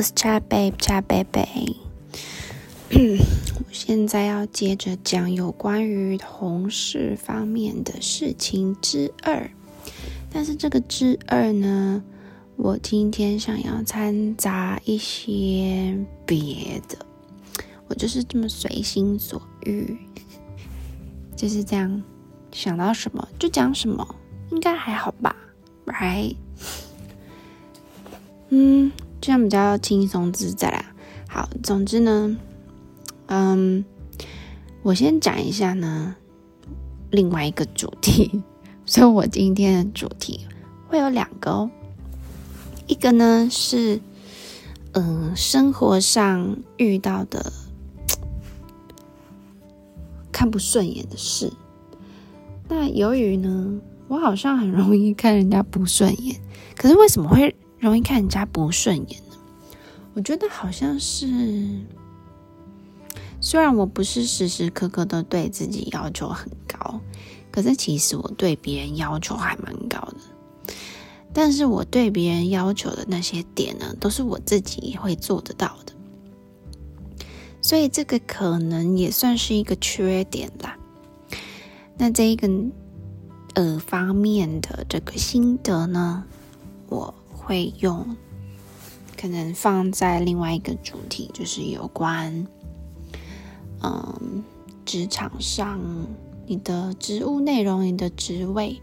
我是 Chat Babe，Chat Babe。我现在要接着讲有关于同事方面的事情之二，但是这个之二呢，我今天想要掺杂一些别的，我就是这么随心所欲，就是这样想到什么就讲什么，应该还好吧，right？嗯，这样比较轻松自在啦。好，总之呢，嗯，我先讲一下呢，另外一个主题。所以我今天的主题会有两个哦，一个呢是，嗯，生活上遇到的看不顺眼的事。那由于呢，我好像很容易看人家不顺眼，可是为什么会？容易看人家不顺眼呢？我觉得好像是，虽然我不是时时刻刻都对自己要求很高，可是其实我对别人要求还蛮高的。但是我对别人要求的那些点呢，都是我自己会做得到的，所以这个可能也算是一个缺点啦。那这一个呃方面的这个心得呢，我。会用，可能放在另外一个主题，就是有关，嗯，职场上你的职务内容、你的职位，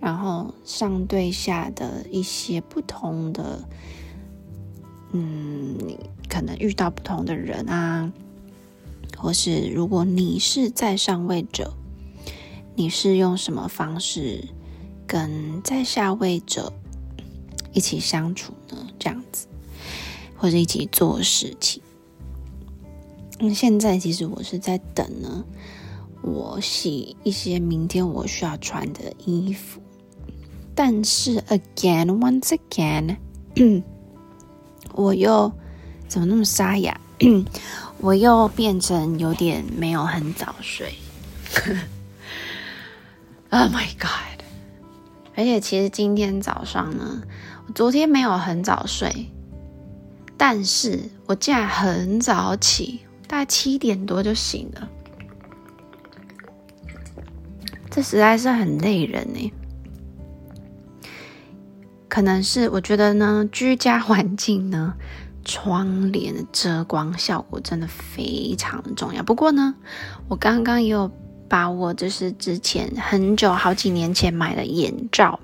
然后上对下的一些不同的，嗯，你可能遇到不同的人啊，或是如果你是在上位者，你是用什么方式跟在下位者一起相处呢，这样子，或者一起做事情。那现在其实我是在等呢，我洗一些明天我需要穿的衣服。但是，again, once again，我又怎么那么沙哑？我又变成有点没有很早睡。Oh my god！而且其实今天早上呢。昨天没有很早睡，但是我竟然很早起，大概七点多就醒了。这实在是很累人呢。可能是我觉得呢，居家环境呢，窗帘的遮光效果真的非常重要。不过呢，我刚刚也有把我就是之前很久好几年前买的眼罩。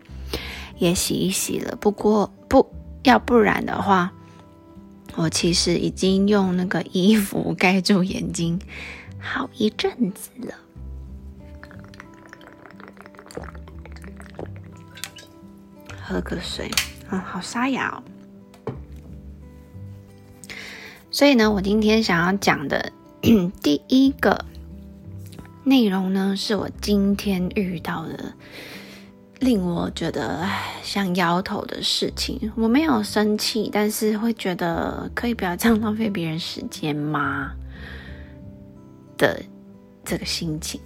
也洗一洗了，不过不要不然的话，我其实已经用那个衣服盖住眼睛好一阵子了。喝个水，嗯，好沙哑哦。所以呢，我今天想要讲的第一个内容呢，是我今天遇到的。令我觉得想摇头的事情，我没有生气，但是会觉得可以不要这样浪费别人时间吗？的这个心情，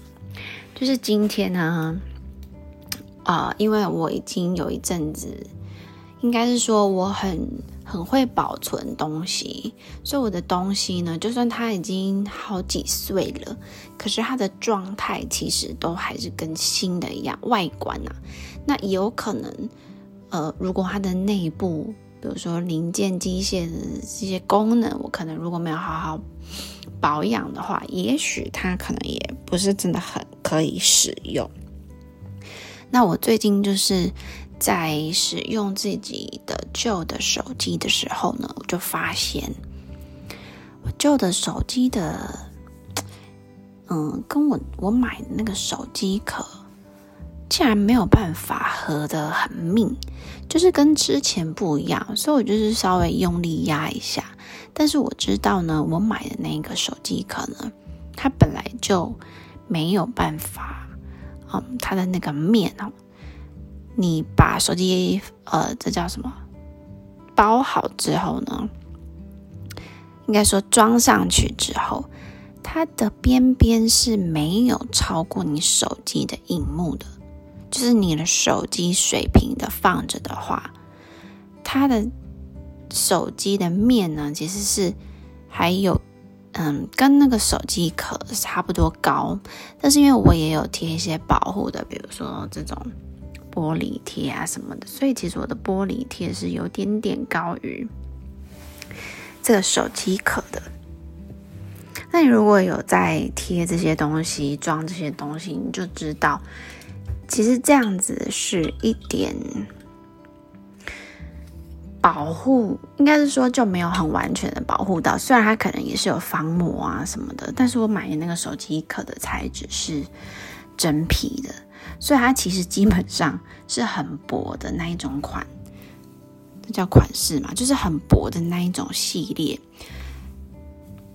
就是今天呢，啊、因为我已经有一阵子，应该是说我很很会保存东西，所以我的东西呢，就算它已经好几岁了，可是它的状态其实都还是跟新的一样，外观啊，那有可能，呃，如果它的内部，比如说零件、机械的这些功能，我可能如果没有好好保养的话，也许它可能也不是真的很可以使用。那我最近就是。在使用自己的旧的手机的时候呢，我就发现我旧的手机的，嗯，跟我我买的那个手机壳竟然没有办法合得很密，就是跟之前不一样，所以我就是稍微用力压一下。但是我知道呢，我买的那个手机壳呢，它本来就没有办法，嗯，它的那个面哦。你把手机呃，这叫什么？包好之后呢，应该说装上去之后，它的边边是没有超过你手机的荧幕的。就是你的手机水平的放着的话，它的手机的面呢，其实是还有嗯，跟那个手机壳差不多高，但是因为我也有贴一些保护的，比如说这种玻璃贴啊什么的，所以其实我的玻璃贴是有点点高于这个手机壳的。那你如果有在贴这些东西、装这些东西，你就知道，其实这样子是一点保护，应该是说就没有很完全的保护到。虽然它可能也是有防膜啊什么的，但是我买的那个手机壳的材质是真皮的，所以它其实基本上是很薄的那一种款，这叫款式嘛，就是很薄的那一种系列。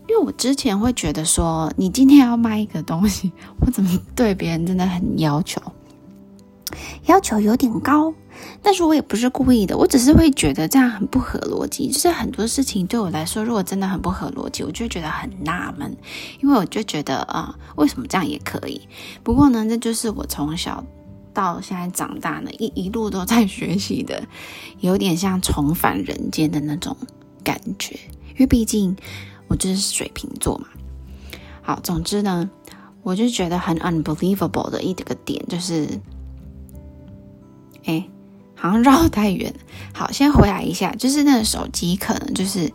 因为我之前会觉得说，你今天要卖一个东西，我怎么对别人真的很要求，要求有点高。但是我也不是故意的，我只是会觉得这样很不合逻辑。就是很多事情对我来说，如果真的很不合逻辑，我就觉得很纳闷，因为我就觉得啊、为什么这样也可以？不过呢，这就是我从小到现在长大呢，一一路都在学习的，有点像重返人间的那种感觉。因为毕竟。我就是水瓶座嘛，好，总之呢，我就觉得很 unbelievable 的一个点就是，哎，好像绕太远。好，先回来一下，就是那个手机可能就是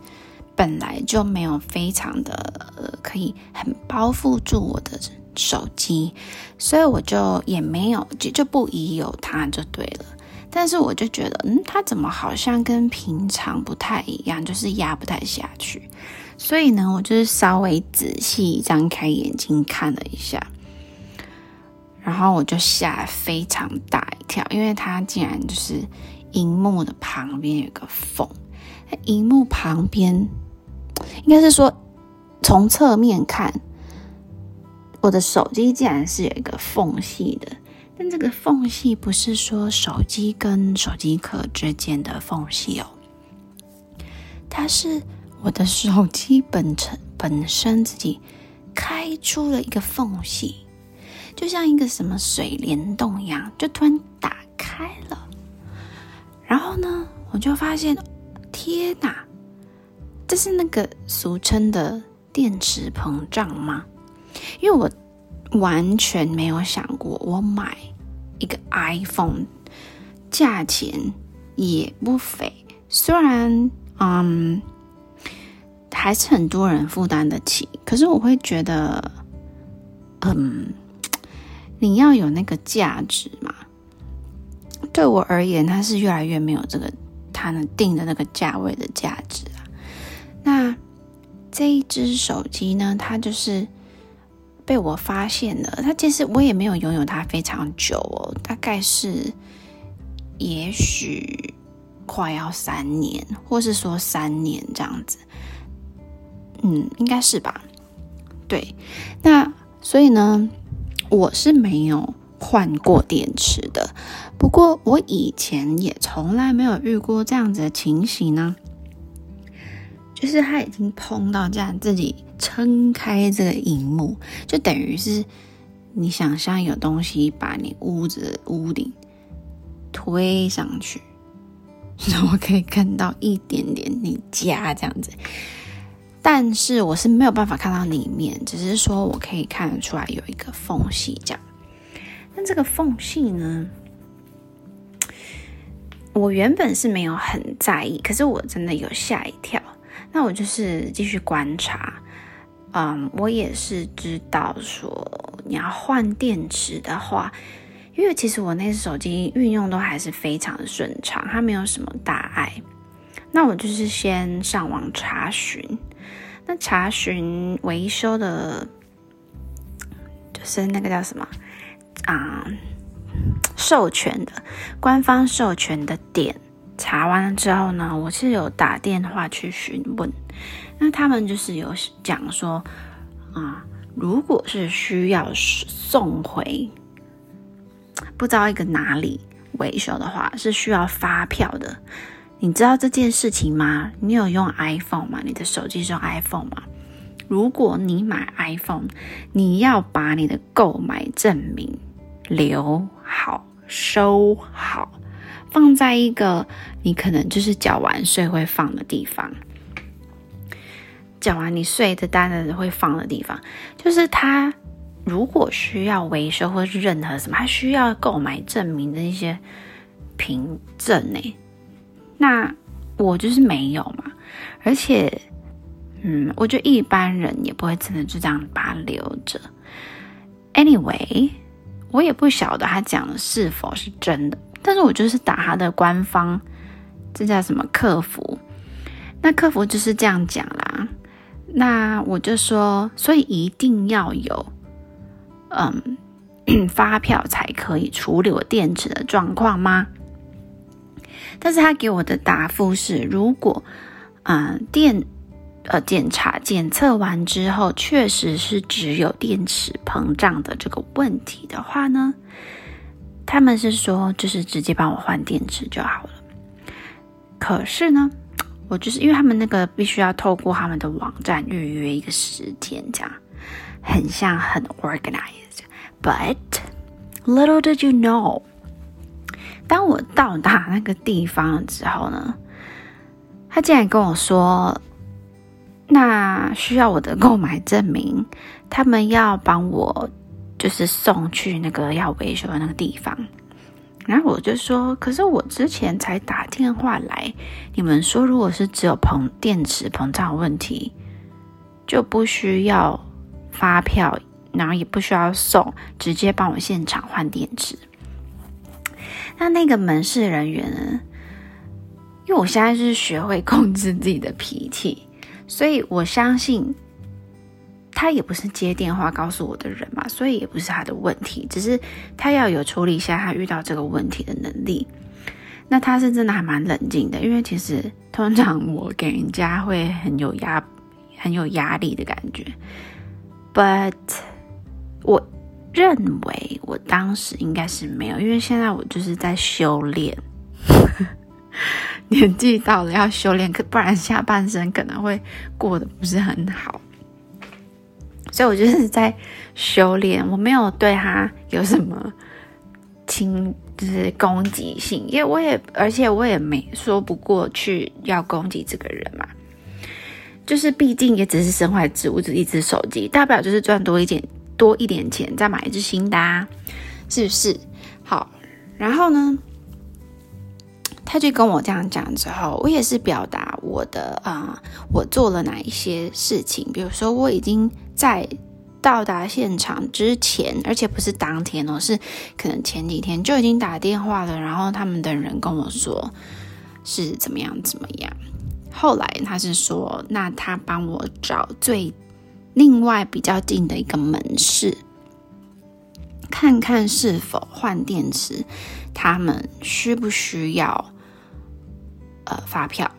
本来就没有非常的呃，可以很包覆住我的手机，所以我就也没有就就不疑有它就对了。但是我就觉得，嗯，它怎么好像跟平常不太一样，就是压不太下去。所以呢，我就是稍微仔细张开眼睛看了一下，然后我就吓非常大一跳，因为它竟然就是荧幕的旁边有个缝。荧幕旁边应该是说从侧面看，我的手机竟然是有一个缝隙的，但这个缝隙不是说手机跟手机壳之间的缝隙哦，它是。我的手机本身本身自己开出了一个缝隙，就像一个什么水帘洞一样，就突然打开了。然后呢，我就发现，天哪，这是那个俗称的电池膨胀吗？因为我完全没有想过，我买一个 iPhone，价钱也不菲，虽然嗯。还是很多人负担得起，可是我会觉得，嗯，你要有那个价值嘛。对我而言，它是越来越没有这个它能定的那个价位的价值啊。那这一只手机呢，它就是被我发现了。它其实我也没有拥有它非常久哦，大概是也许快要三年，或是说三年这样子。嗯，应该是吧。对，那所以呢，我是没有换过电池的。不过我以前也从来没有遇过这样子的情形呢，就是它已经碰到这样自己撑开这个荧幕，就等于是你想象有东西把你屋子屋顶推上去，然后可以看到一点点你家这样子。但是我是没有办法看到里面，只是说我可以看得出来有一个缝隙这样。那这个缝隙呢，我原本是没有很在意，可是我真的有吓一跳。那我就是继续观察，嗯，我也是知道说你要换电池的话，因为其实我那只手机运用都还是非常的顺畅，它没有什么大碍。那我就是先上网查询，那查询维修的，就是那个叫什么啊？授权的官方授权的点，查完了之后呢，我是有打电话去询问，那他们就是有讲说啊，如果是需要送回不知道一个哪里维修的话，是需要发票的。你知道这件事情吗？你有用 iPhone 吗？你的手机是用 iPhone 吗？如果你买 iPhone，你要把你的购买证明留好、收好，放在一个你可能就是缴完税会放的地方，缴完你税的单子会放的地方，就是他如果需要维修或是任何什么，他需要购买证明的一些凭证呢，那我就是没有嘛，而且，嗯，我觉得一般人也不会真的就这样把它留着。Anyway，我也不晓得他讲的是否是真的，但是我就是打他的官方，这叫什么客服？那客服就是这样讲啦。那我就说，所以一定要有，嗯，发票才可以处理我电池的状况吗？但是他给我的答复是，如果，嗯，电。呃，检查检测完之后，确实是只有电池膨胀的这个问题的话呢，他们是说就是直接帮我换电池就好了。可是呢，我就是因为他们那个必须要透过他们的网站预约一个时间，这样很像很 organized。But little did you know，当我到达那个地方之后呢，他竟然跟我说。那需要我的购买证明，他们要帮我就是送去那个要维修的那个地方，然后我就说，可是我之前才打电话来，你们说如果是只有膨电池膨胀问题，就不需要发票，然后也不需要送，直接帮我现场换电池。那那个门市人员呢？因为我现在是学会控制自己的脾气。所以我相信，他也不是接电话告诉我的人嘛，所以也不是他的问题，只是他要有处理一下他遇到这个问题的能力。那他是真的还蛮冷静的，因为其实通常我给人家会很有压、很有压力的感觉。But 我认为我当时应该是没有，因为现在我就是在修炼。年纪到了要修炼，可不然下半生可能会过得不是很好。所以我就是在修炼，我没有对他有什么轻，就是攻击性，因为我也，而且我也没说不过去要攻击这个人嘛。就是毕竟也只是身怀之物，只一只手机，大不了就是赚多一点，多一点钱再买一只新的，是不是？好，然后呢？他就跟我这样讲之后，我也是表达我的啊、我做了哪一些事情。比如说，我已经在到达现场之前，而且不是当天哦，是可能前几天就已经打电话了。然后他们的人跟我说是怎么样怎么样。后来他是说，那他帮我找最另外比较近的一个门市，看看是否换电池，他们需不需要。呃，发票，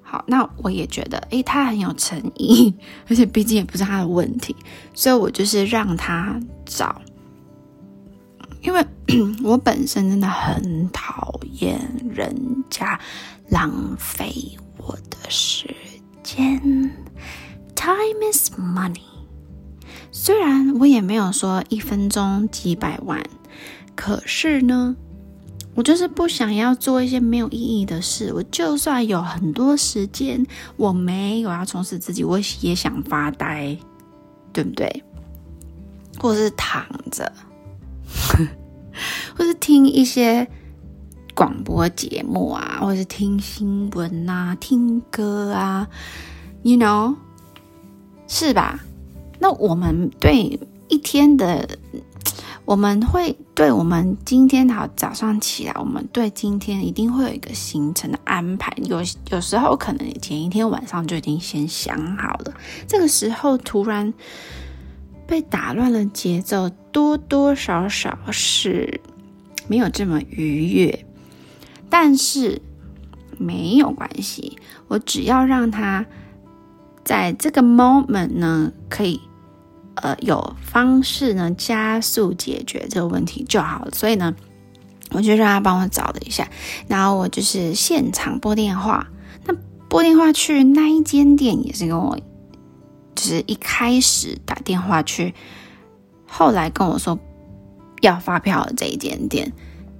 好，那我也觉得，诶，他很有诚意，而且毕竟也不是他的问题，所以我就是让他找，因为 我本身真的很讨厌人家浪费我的时间，Time is money。虽然我也没有说一分钟几百万，可是呢。我就是不想要做一些没有意义的事。我就算有很多时间，我没有要充实自己，我也想发呆，对不对？或是躺着，或是听一些广播节目啊，或是听新闻啊，听歌啊，you know，是吧？那我们对一天的。我们会对我们今天好早上起来，我们对今天一定会有一个行程的安排。有有时候可能前一天晚上就已经先想好了，这个时候突然被打乱了节奏，多多少少是 没有这么愉悦。但是没有关系，我只要让他在这个 moment 呢，可以。呃，有方式呢，加速解决这个问题就好。所以呢，我就让他帮我找了一下，然后我就是现场拨电话。那拨电话去那一间店也是跟我，就是一开始打电话去，后来跟我说要发票的这一间店，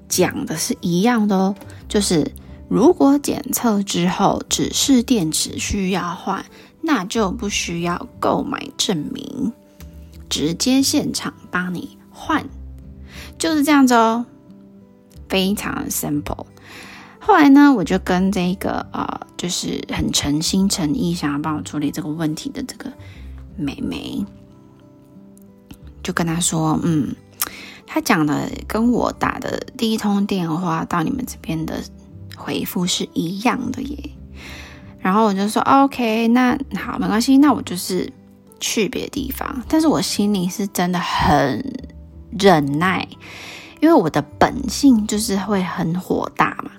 讲的是一样的哦，就是如果检测之后指示电池需要换，那就不需要购买证明，直接现场帮你换，就是这样子哦，非常 simple。后来呢，我就跟这个呃，就是很诚心诚意想要帮我处理这个问题的这个妹妹，就跟她说，嗯。他讲的跟我打的第一通电话到你们这边的回复是一样的耶，然后我就说 OK，那好，没关系，那我就是去别的地方。但是我心里是真的很忍耐，因为我的本性就是会很火大嘛。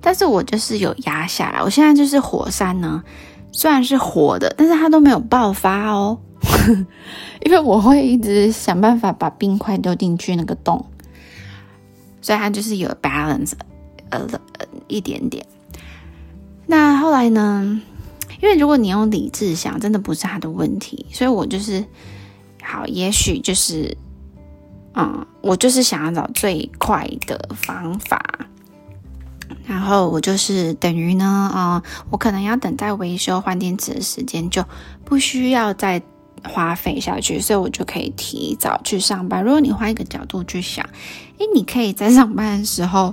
但是我就是有压下来，我现在就是火山呢，虽然是活的，但是它都没有爆发哦。因为我会一直想办法把冰块丢进去那个洞，所以它就是有 balance，呃，一点点。后来呢？因为如果你用理智想，真的不是他的问题，所以我就是好，也许就是，嗯，我就是想要找最快的方法，然后我就是等于呢，啊、我可能要等待维修换电池的时间，就不需要再。花费下去，所以我就可以提早去上班。如果你换一个角度去想，诶，你可以在上班的时候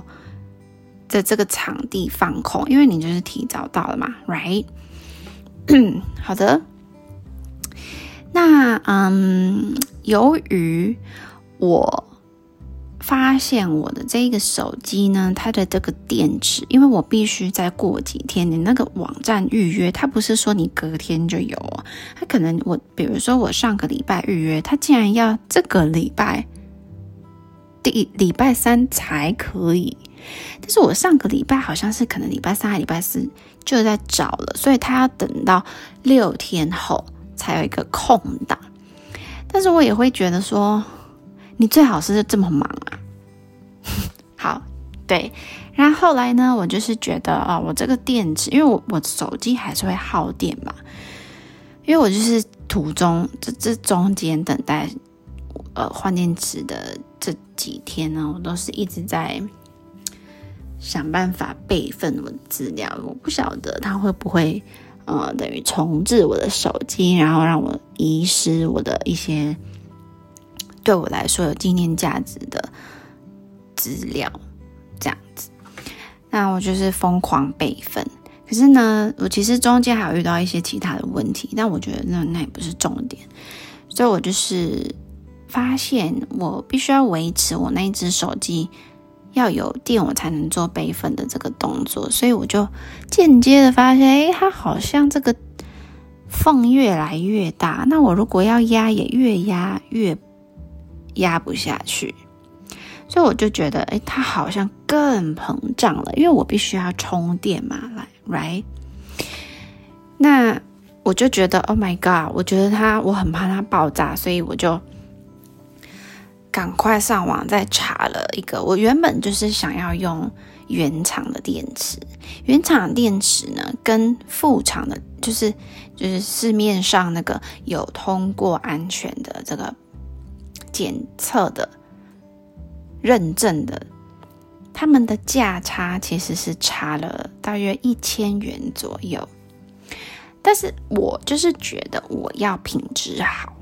的这个场地放空，因为你就是提早到了嘛，right？好的。那嗯，由于我。发现我的这个手机呢，它的这个电池，因为我必须再过几天，你那个网站预约，它不是说你隔天就有，它可能我，比如说我上个礼拜预约，它竟然要这个礼拜第礼拜三才可以，但是我上个礼拜好像是可能礼拜三还礼拜四就在找了，所以他要等到六天后才有一个空档，但是我也会觉得说。你最好是这么忙啊！好，对，然后后来呢，我就是觉得啊、哦，我这个电池，因为我我手机还是会耗电嘛，因为我就是途中这这中间等待呃换电池的几天呢，我都是一直在想办法备份我的资料，我不晓得它会不会呃等于重置我的手机，然后让我遗失我的一些。对我来说有纪念价值的资料，这样子，那我就是疯狂备份。可是呢，我其实中间还有遇到一些其他的问题，但我觉得那那也不是重点。所以我就是发现，我必须要维持我那一只手机要有电，我才能做备份的这个动作。所以我就间接的发现，诶，它好像这个缝越来越大。那我如果要压，也越压越。压不下去，所以我就觉得，哎，它好像更膨胀了，因为我必须要充电嘛，来，right？那我就觉得，Oh my God！我觉得它，我很怕它爆炸，所以我就赶快上网再查了一个。我原本就是想要用原厂的电池，原厂电池呢，跟副厂的，就是就是市面上那个有通过安全的这个。检测的、认证的，他们的价差其实是差了大约一千元左右。但是我就是觉得我要品质好，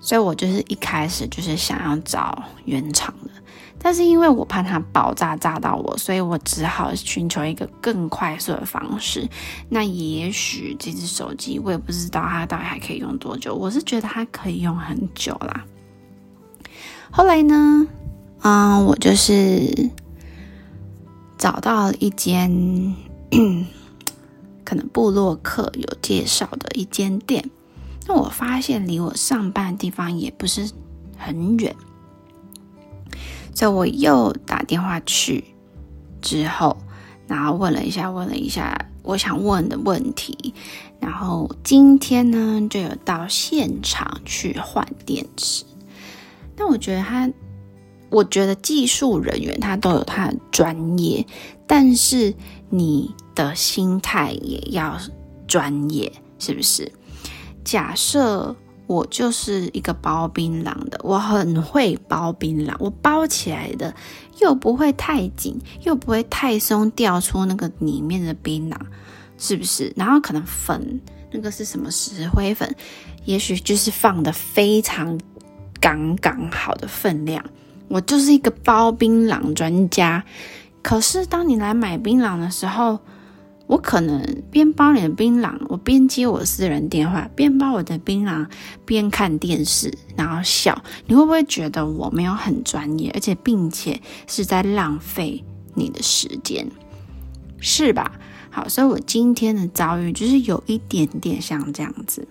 所以我就是一开始就是想要找原厂的。但是因为我怕它爆炸炸到我，所以我只好寻求一个更快速的方式。那也许这只手机我也不知道它到底还可以用多久，我是觉得它可以用很久啦。后来呢，嗯，我就是找到了一间 可能布洛克有介绍的一间店。我发现离我上班的地方也不是很远，所以我又打电话去之后，然后问了一下，问了一下我想问的问题，然后今天呢就有到现场去换电池。那我觉得他，我觉得技术人员他都有他的专业，但是你的心态也要专业，是不是？假设我就是一个包槟榔的，我很会包槟榔，我包起来的又不会太紧，又不会太松，掉出那个里面的槟榔，是不是？然后可能粉那个是什么石灰粉，也许就是放的非常刚刚好的分量。我就是一个包槟榔专家。可是当你来买槟榔的时候，我可能边包你的槟榔，我边接我私人电话，边包我的槟榔，边看电视，然后笑。你会不会觉得我没有很专业，而且并且是在浪费你的时间，是吧？好，所以我今天的遭遇就是有一点点像这样子。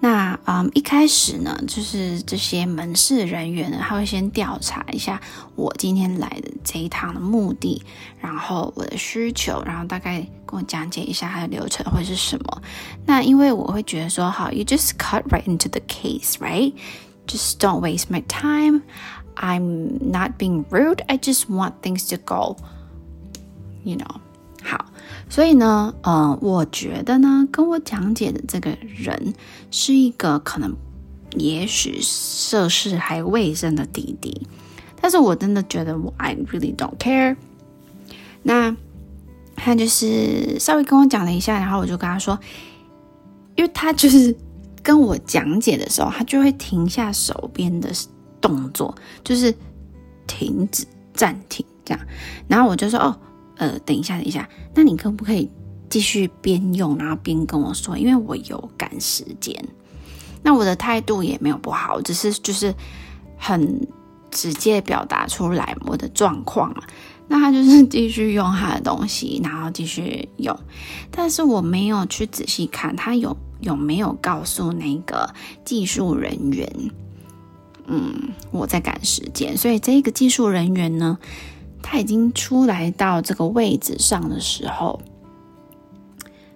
那嗯，一开始呢，就是这些门市人员呢，他会先调查一下我今天来的这一趟的目的，然后我的需求，然后大概跟我讲解一下他的流程会是什么。那因为我会觉得说，好，you just cut right into the case, right? Just don't waste my time. I'm not being rude. I just want things to go, you know. 好，所以呢，呃，我觉得呢，跟我讲解的这个人是一个可能，也许涉世还未深的弟弟，但是我真的觉得我 I really don't care。那他就是稍微跟我讲了一下，然后我就跟他说，因为他就是跟我讲解的时候，他就会停下手边的动作，就是停止、暂停这样，然后我就说，哦。呃，等一下，等一下，那你可不可以继续边用，然后边跟我说？因为我有赶时间。那我的态度也没有不好，只是就是很直接表达出来我的状况。那他就是 继续用他的东西，然后继续用，但是我没有去仔细看他有有没有告诉那个技术人员，嗯，我在赶时间，所以这个技术人员呢。他已经出来到这个位置上的时候，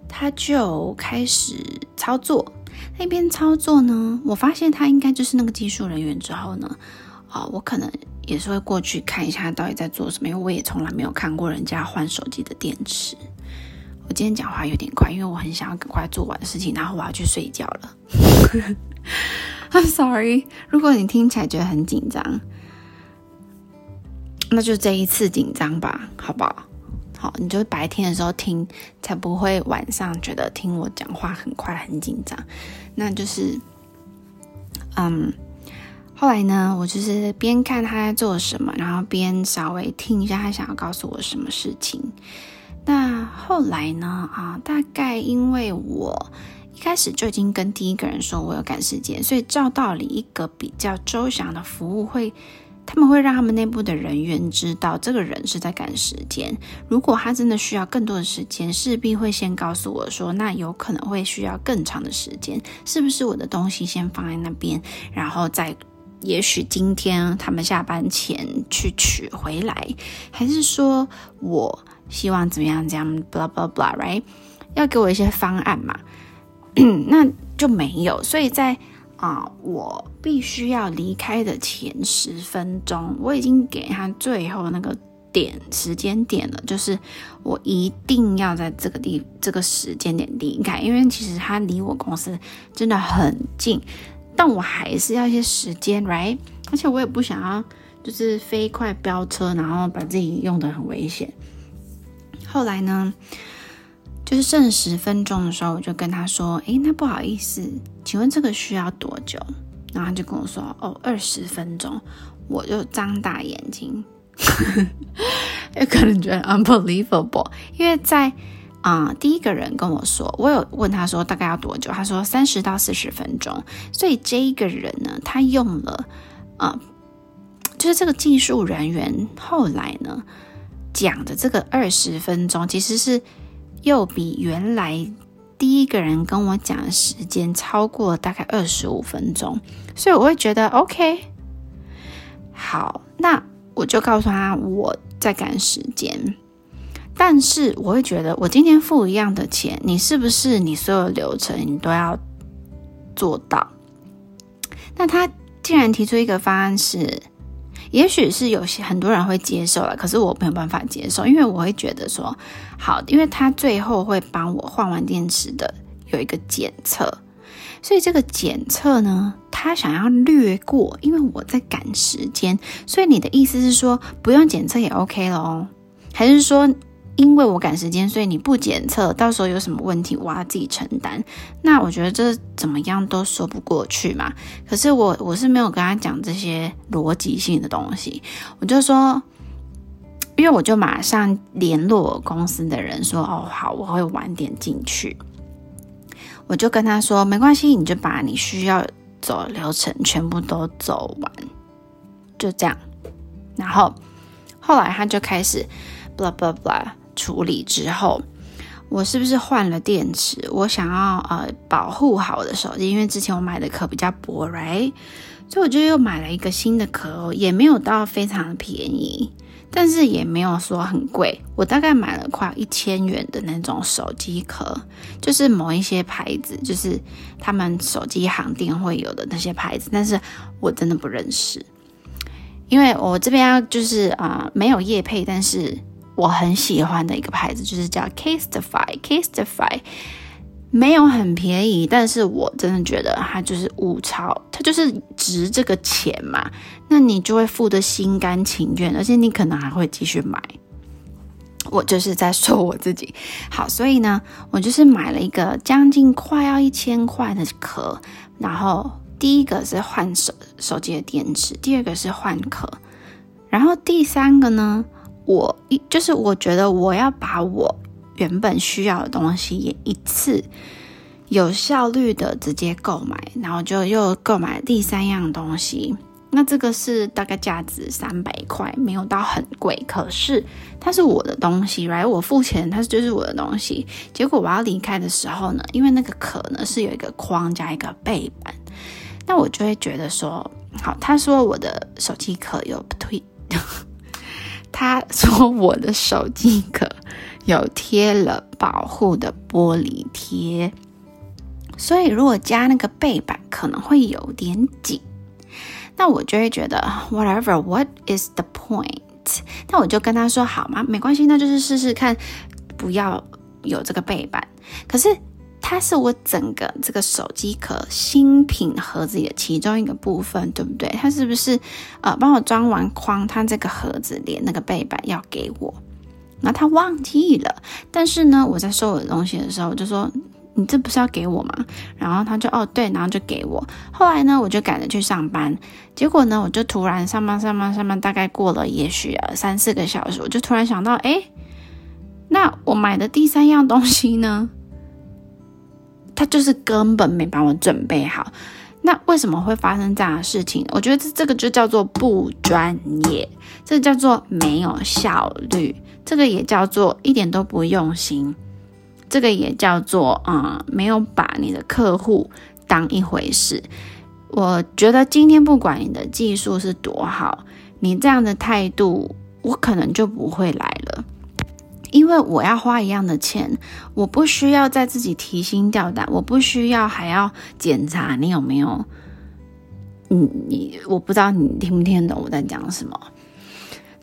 他就开始操作。那边操作呢，我发现他应该就是那个技术人员。之后呢，啊、我可能也是会过去看一下他到底在做什么，因为我也从来没有看过人家换手机的电池。我今天讲话有点快，因为我很想要赶快做完事情，然后我要去睡觉了。I'm sorry，如果你听起来觉得很紧张。那就这一次紧张吧，好不好？好，你就白天的时候听，才不会晚上觉得听我讲话很快很紧张。那就是，嗯，后来呢，我就是边看他在做什么，然后边稍微听一下他想要告诉我什么事情。那后来呢，啊，大概因为我一开始就已经跟第一个人说我有赶时间，所以照道理一个比较周详的服务会。他们会让他们内部的人员知道这个人是在赶时间。如果他真的需要更多的时间，势必会先告诉我说，那有可能会需要更长的时间，是不是我的东西先放在那边，然后再也许今天他们下班前去取回来，还是说我希望怎么样这样，blah blah blah，right？要给我一些方案嘛？那就没有，所以在。啊！我必须要离开的前十分钟，我已经给他最后那个点时间点了，就是我一定要在这个地这个时间点离开，因为其实他离我公司真的很近，但我还是要一些时间，right？而且我也不想要就是飞快飙车，然后把自己用得很危险。后来呢？就是剩十分钟的时候，我就跟他说：“诶，那不好意思，请问这个需要多久？”然后他就跟我说：“哦，二十分钟。”我就张大眼睛，有可能觉得 unbelievable，因为在啊、第一个人跟我说，我有问他说大概要多久，他说三十到四十分钟。所以这一个人呢，他用了啊、就是这个技术人员后来呢讲的这个二十分钟，其实是。又比原来第一个人跟我讲的时间超过大概二十五分钟，所以我会觉得 OK。好，那我就告诉他我在赶时间，但是我会觉得我今天付一样的钱，你是不是你所有流程你都要做到？那他竟然提出一个方案是。也许是有些很多人会接受了，可是我没有办法接受，因为我会觉得说，好，因为他最后会帮我换完电池的有一个检测，所以这个检测呢，他想要略过，因为我在赶时间。所以你的意思是说不用检测也 OK 了哦？还是说因为我赶时间，所以你不检测，到时候有什么问题我要自己承担？那我觉得这怎么样都说不过去嘛。可是我我是没有跟他讲这些逻辑性的东西，我就说。因为我就马上联络我公司的人说：“哦，好，我会晚点进去。”我就跟他说：“没关系，你就把你需要走流程全部都走完，就这样。”然后后来他就开始 blah blah blah 处理之后，我是不是换了电池？我想要呃保护好我的手机，因为之前我买的壳比较薄，right？所以我就又买了一个新的壳哦，也没有到非常的便宜。但是也没有说很贵，我大概买了快一千元的那种手机壳，就是某一些牌子，就是他们手机行店会有的那些牌子，但是我真的不认识，因为我这边要就是啊、没有业配，但是我很喜欢的一个牌子就是叫 Casetify，Casetify。没有很便宜，但是我真的觉得它就是物超，它就是值这个钱嘛。那你就会付得心甘情愿，而且你可能还会继续买。我就是在说我自己。好，所以呢，我就是买了一个将近快要一千块的壳，然后第一个是换手手机的电池，第二个是换壳，然后第三个呢，我一就是我觉得我要把我。原本需要的东西也一次有效率的直接购买，然后就又购买第三样东西。那这个是大概价值三百块，没有到很贵，可是它是我的东西来我付钱，它就是我的东西。结果我要离开的时候呢，因为那个壳呢是有一个框加一个背板，那我就会觉得说，好，他说我的手机壳有不退，他说我的手机壳。有贴了保护的玻璃贴，所以如果加那个背板可能会有点紧，那我就会觉得 whatever，what is the point？那我就跟他说好吗？没关系，那就是试试看，不要有这个背板。可是它是我整个这个手机壳新品盒子里的其中一个部分，对不对？它是不是呃帮我装完框，它这个盒子连那个背板要给我？那他忘记了，但是呢，我在收我的东西的时候，我就说：“你这不是要给我吗？”然后他就哦对，然后就给我。后来呢，我就赶着去上班，结果呢，我就突然上班上班上班，大概过了也许啊三四个小时，我就突然想到，哎，那我买的第三样东西呢？他就是根本没帮我准备好。那为什么会发生这样的事情？我觉得这这个就叫做不专业，这叫做没有效率，这个也叫做一点都不用心，这个也叫做啊、没有把你的客户当一回事。我觉得今天不管你的技术是多好，你这样的态度，我可能就不会来了。因为我要花一样的钱，我不需要再自己提心吊胆，我不需要还要检查你有没有，你你我不知道你听不听得懂我在讲什么。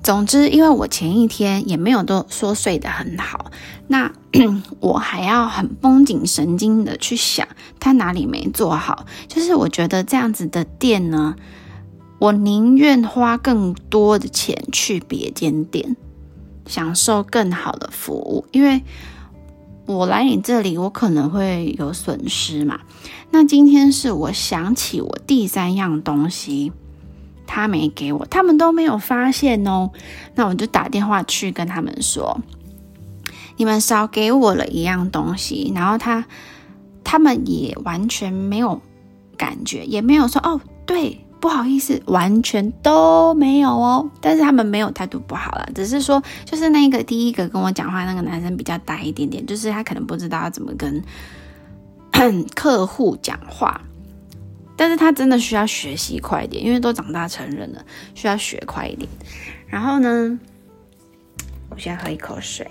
总之，因为我前一天也没有都说睡得很好，那 我还要很绷紧神经的去想他哪里没做好。就是我觉得这样子的店呢，我宁愿花更多的钱去别间店。享受更好的服务，因为我来你这里，我可能会有损失嘛。那今天是我想起我第三样东西，他没给我，他们都没有发现哦。那我就打电话去跟他们说，你们少给我了一样东西，然后他他们也完全没有感觉，也没有说哦，对。不好意思，完全都没有哦。但是他们没有态度不好了，只是说就是那个第一个跟我讲话那个男生比较呆一点点，就是他可能不知道要怎么跟 客户讲话。但是他真的需要学习快一点，因为都长大成人了，需要学快一点。然后呢，我先喝一口水。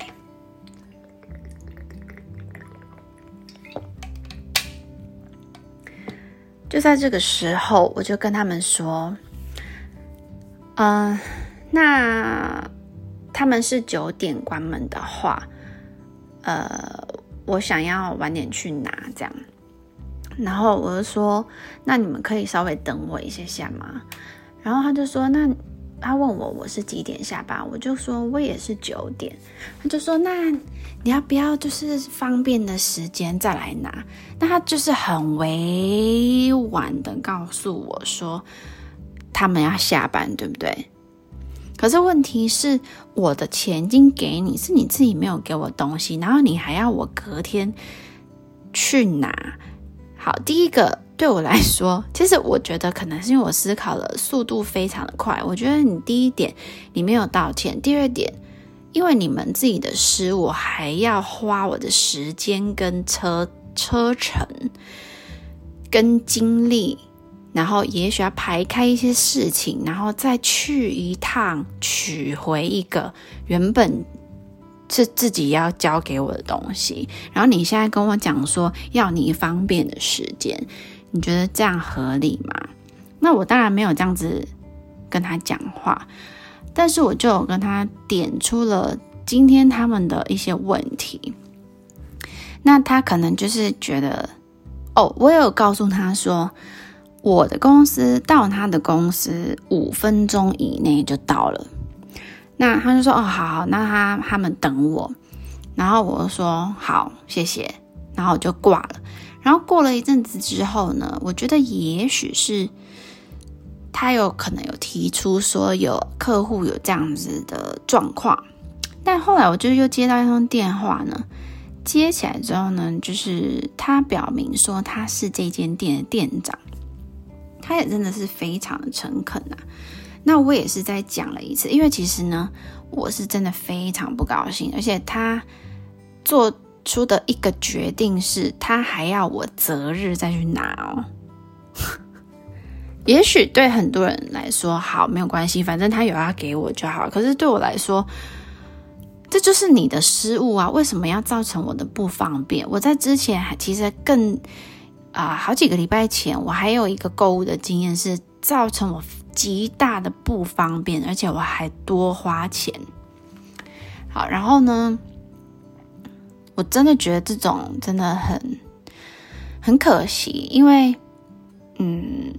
就在这个时候，我就跟他们说：“嗯、那他们是九点关门的话，呃，我想要晚点去拿这样。然后我就说，那你们可以稍微等我一下下吗？然后他就说，那他问我我是几点下班，我就说我也是九点。他就说，那你要不要就是方便的时间再来拿？那他就是很委婉的告诉我说，他们要下班，对不对？可是问题是，我的钱已经给你，是你自己没有给我东西，然后你还要我隔天去拿。好，第一个对我来说，其实我觉得可能是因为我思考的速度非常的快。我觉得你第一点你没有道歉，第二点，因为你们自己的事，我还要花我的时间跟车车程跟精力。然后也许要排开一些事情，然后再去一趟取回一个原本是自己要交给我的东西。然后你现在跟我讲说要你方便的时间，你觉得这样合理吗？那我当然没有这样子跟他讲话，但是我就有跟他点出了今天他们的一些问题。那他可能就是觉得，哦，我有告诉他说。我的公司到他的公司五分钟以内就到了，那他就说哦，好好，那他他们等我，然后我就说好，谢谢，然后我就挂了。然后过了一阵子之后呢，我觉得也许是他有可能有提出说有客户有这样子的状况，但后来我就又接到一通电话呢，接起来之后呢，就是他表明说他是这间店的店长。他也真的是非常的诚恳啊，那我也是再讲了一次，因为其实呢，我是真的非常不高兴，而且他做出的一个决定是，他还要我择日再去拿哦。也许对很多人来说，好，没有关系，反正他有要给我就好。可是对我来说，这就是你的失误啊！为什么要造成我的不方便？我在之前还其实更。啊、好几个礼拜前，我还有一个购物的经验是造成我极大的不方便，而且我还多花钱。好，然后呢，我真的觉得这种真的很很可惜，因为嗯，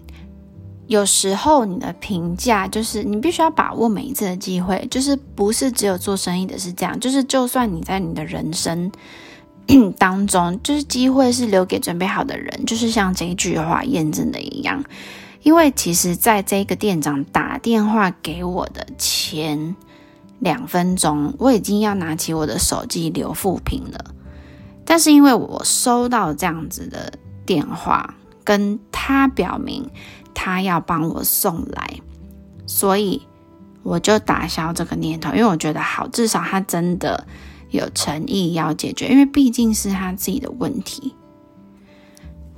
有时候你的评价就是你必须要把握每一次的机会，就是不是只有做生意的是这样，就是就算你在你的人生。当中就是机会是留给准备好的人，就是像这一句话验证的一样。因为其实，在这个店长打电话给我的前两分钟，我已经要拿起我的手机留负评了。但是因为我收到这样子的电话，跟他表明他要帮我送来，所以我就打消这个念头。因为我觉得好，至少他真的。有诚意要解决，因为毕竟是他自己的问题。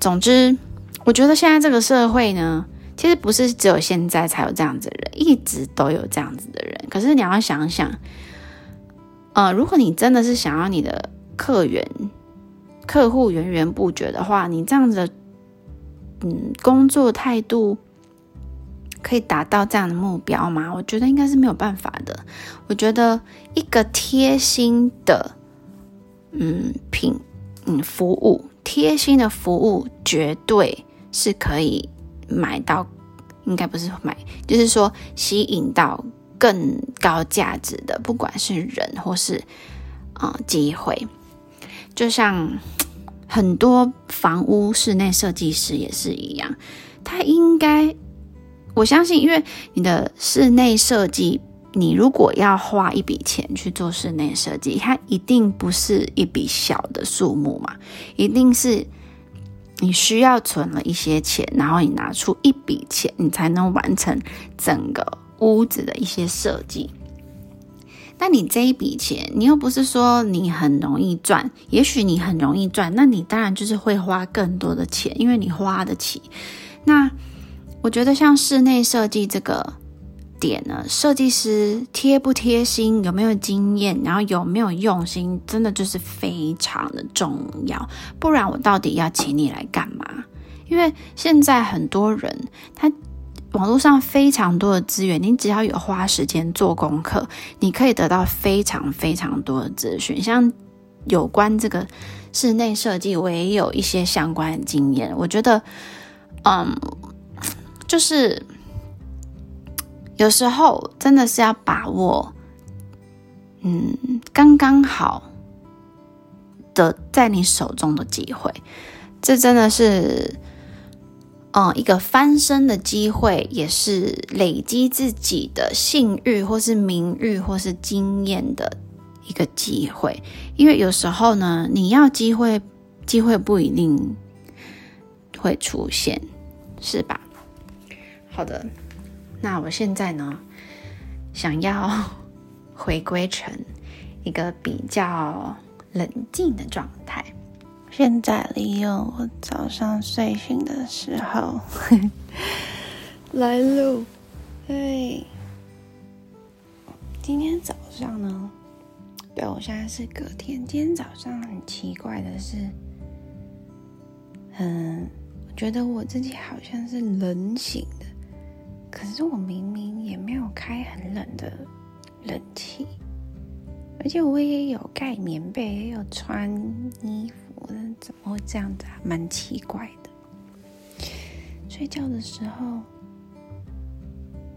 总之，我觉得现在这个社会呢，其实不是只有现在才有这样子的人，一直都有这样子的人。可是你要想想，呃，如果你真的是想要你的客源、客户源源不绝的话，你这样子的，嗯，工作态度。可以达到这样的目标吗？我觉得应该是没有办法的。我觉得一个贴心的，嗯，品，嗯，服务，贴心的服务绝对是可以买到，应该不是买，就是说吸引到更高价值的，不管是人或是啊机会。就像很多房屋室内设计师也是一样，他应该。我相信，因为你的室内设计，你如果要花一笔钱去做室内设计，它一定不是一笔小的数目嘛，一定是你需要存了一些钱，然后你拿出一笔钱，你才能完成整个屋子的一些设计。那你这一笔钱，你又不是说你很容易赚，也许你很容易赚，那你当然就是会花更多的钱，因为你花得起。那我觉得像室内设计这个点呢，设计师贴不贴心，有没有经验，然后有没有用心，真的就是非常的重要。不然我到底要请你来干嘛？因为现在很多人，他网络上非常多的资源，你只要有花时间做功课，你可以得到非常非常多的资讯。像有关这个室内设计，我也有一些相关的经验。我觉得，嗯，就是有时候真的是要把握，嗯，刚刚好的在你手中的机会，这真的是。嗯，一个翻身的机会，也是累积自己的信誉，或是名誉，或是经验的一个机会。因为有时候呢，你要机会，机会不一定会出现，是吧？好的，那我现在呢，想要 回归成一个比较冷静的状态。现在利用我早上睡醒的时候来录。对，今天早上呢，对，我现在是隔天。今天早上很奇怪的是，嗯，我觉得我自己好像是冷醒，可是我明明也没有开很冷的冷气，而且我也有盖棉被，也有穿衣服。怎么会这样子啊？蛮奇怪的。睡觉的时候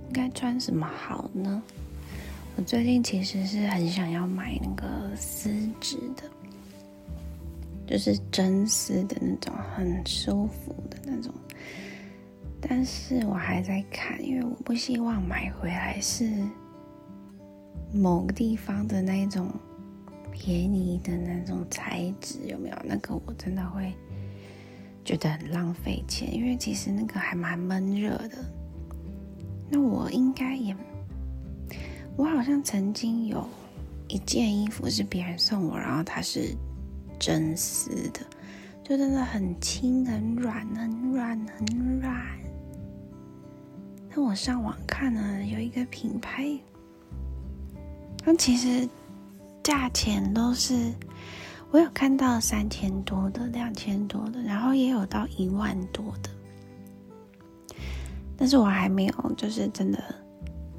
应该穿什么好呢？我最近其实是很想要买那个丝质的，就是真丝的那种，很舒服的那种。但是我还在看，因为我不希望买回来是某个地方的那种。便宜的那种材质有没有？那个我真的会觉得很浪费钱，因为其实那个还蛮闷热的。那我应该也，我好像曾经有一件衣服是别人送我，然后它是真丝的，就真的很轻、很软、很软、很软。那我上网看了有一个品牌，那其实。价钱都是，我有看到三千多的、两千多的，然后也有到一万多的，但是我还没有就是真的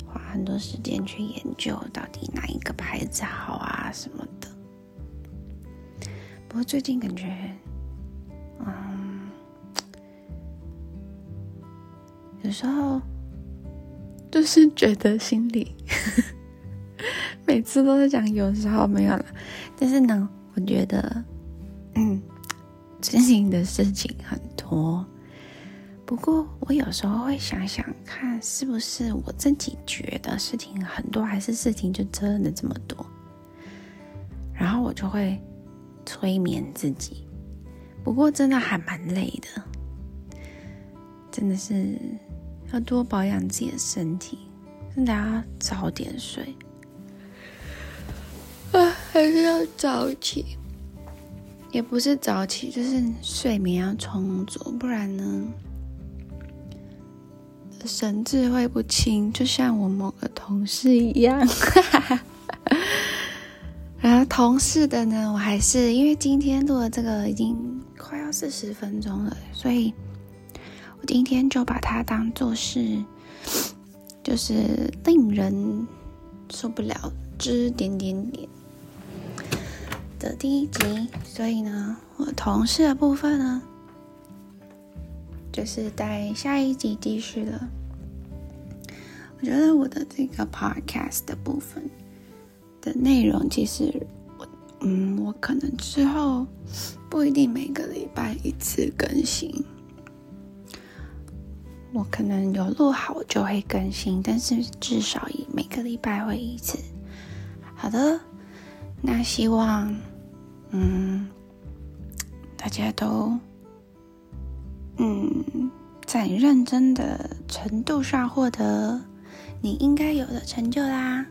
花很多时间去研究到底哪一个牌子好啊什么的。不过最近感觉，嗯，有时候就是觉得心里。每次都是讲有时候没有了，但是呢，我觉得，嗯，最近的事情很多。不过我有时候会想想看，是不是我自己觉得事情很多，还是事情就真的这么多？然后我就会催眠自己。不过真的还蛮累的，真的是要多保养自己的身体，真的要早点睡。啊，还是要早起，也不是早起，就是睡眠要充足，不然呢，神志会不清，就像我某个同事一样。然后同事的呢，我还是因为今天录了这个已经快要四十分钟了，所以我今天就把它当做是，就是令人受不了之点点点。的第一集，所以呢，我同事的部分呢，就是在下一集继续了。我觉得我的这个 podcast 的部分的内容，其实我，嗯，我可能之后不一定每个礼拜一次更新，我可能有录好就会更新，但是至少以每个礼拜会一次。好的。那希望，嗯，大家都，嗯，在认真的程度上获得你应该有的成就啦。